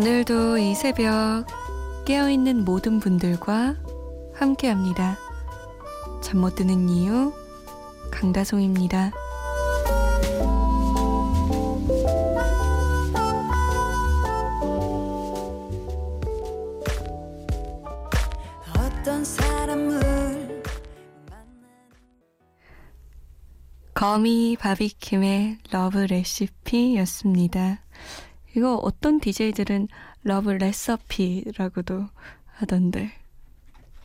오늘도 이 새벽 깨어있는 모든 분들과 함께 합니다. 잠 못 드는 이유, 강다솜입니다. 거미 바비킴의 Love Recipe였습니다. 이거 어떤 DJ들은 Love Recipe라고도 하던데.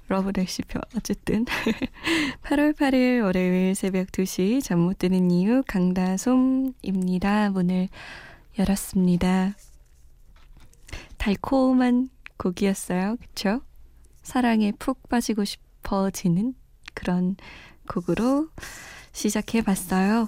Love Recipe 어쨌든 8월 8일 월요일 새벽 2시 잠 못 드는 이유 강다솜입니다. 문을 열었습니다. 달콤한 곡이었어요. 그쵸? 사랑에 푹 빠지고 싶어지는 그런 곡으로 시작해 봤어요.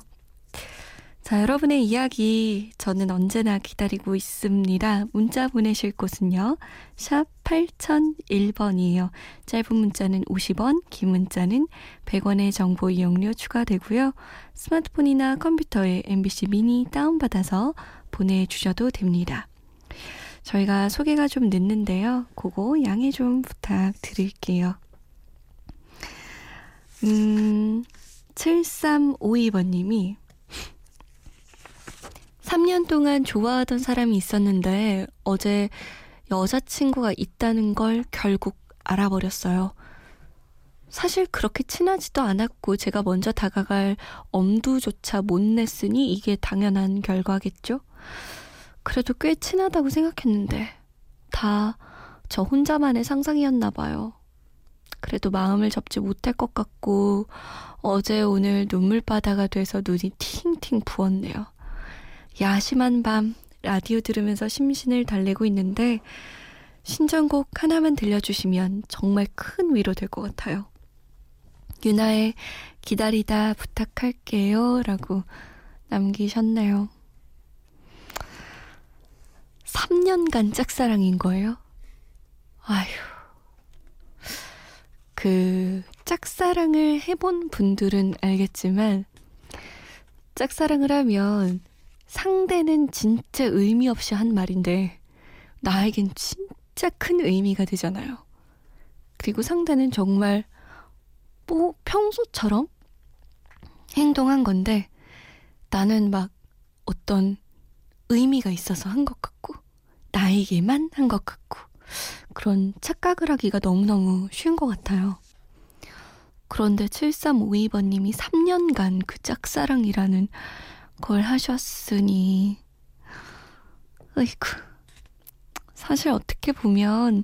자, 여러분의 이야기 저는 언제나 기다리고 있습니다. 문자 보내실 곳은요. 샵 8001번이에요. 짧은 문자는 50원, 긴 문자는 100원의 정보 이용료 추가되고요. 스마트폰이나 컴퓨터에 MBC 미니 다운받아서 보내주셔도 됩니다. 저희가 소개가 좀 늦는데요. 그거 양해 좀 부탁드릴게요. 음, 7352번님이 3년 동안 좋아하던 사람이 있었는데 어제 여자친구가 있다는 걸 결국 알아버렸어요. 사실 그렇게 친하지도 않았고 제가 먼저 다가갈 엄두조차 못 냈으니 이게 당연한 결과겠죠? 그래도 꽤 친하다고 생각했는데 다 저 혼자만의 상상이었나 봐요. 그래도 마음을 접지 못할 것 같고 어제 오늘 눈물바다가 돼서 눈이 팅팅 부었네요. 야심한 밤 라디오 들으면서 심신을 달래고 있는데 신청곡 하나만 들려주시면 정말 큰 위로 될 것 같아요. 유나의 기다리다 부탁할게요. 라고 남기셨네요. 3년간 짝사랑인 거예요? 아휴. 그, 짝사랑을 해본 분들은 알겠지만, 짝사랑을 하면 상대는 진짜 의미 없이 한 말인데 나에겐 진짜 큰 의미가 되잖아요. 그리고 상대는 정말 뭐 평소처럼 행동한 건데 나는 막 어떤 의미가 있어서 한 것 같고 나에게만 한 것 같고 그런 착각을 하기가 너무너무 쉬운 것 같아요. 그런데 7352번님이 3년간 그 짝사랑이라는 걸 하셨으니, 으이구. 사실 어떻게 보면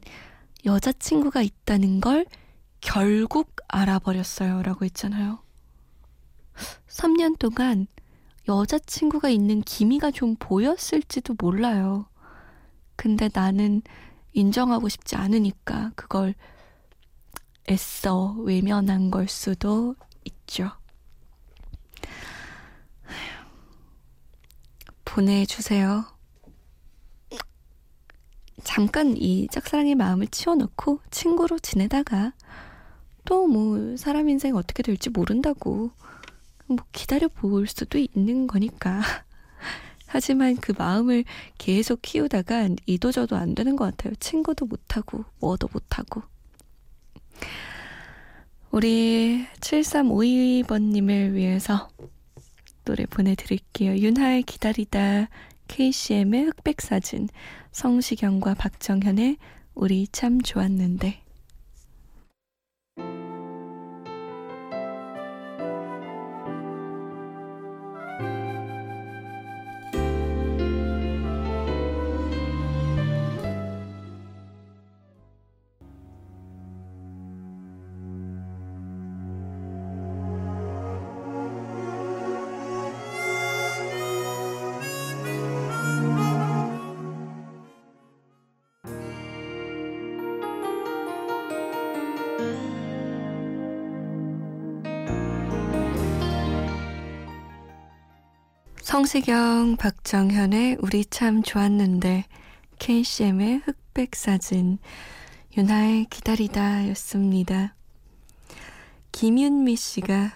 여자친구가 있다는 걸 결국 알아버렸어요. 라고 했잖아요. 3년 동안 여자친구가 있는 기미가 좀 보였을지도 몰라요. 근데 나는 인정하고 싶지 않으니까 그걸 애써 외면한 걸 수도 있죠. 보내주세요. 잠깐 이 짝사랑의 마음을 치워놓고 친구로 지내다가 또 뭐 사람 인생 어떻게 될지 모른다고 뭐 기다려 볼 수도 있는 거니까. 하지만 그 마음을 계속 키우다가 이도저도 안 되는 것 같아요. 친구도 못하고 뭐도 못하고. 우리 7352번님을 위해서 노래 보내드릴게요. 윤하의 기다리다, KCM의 흑백사진, 성시경과 박정현의 우리 참 좋았는데. 성시경, 박정현의 우리 참 좋았는데, KCM의 흑백 사진, 윤하의 기다리다 였습니다. 김윤미 씨가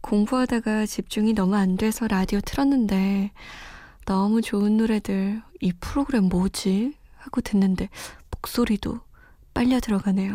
공부하다가 집중이 너무 안 돼서 라디오 틀었는데, 너무 좋은 노래들, 이 프로그램 뭐지? 하고 듣는데 목소리도 빨려 들어가네요.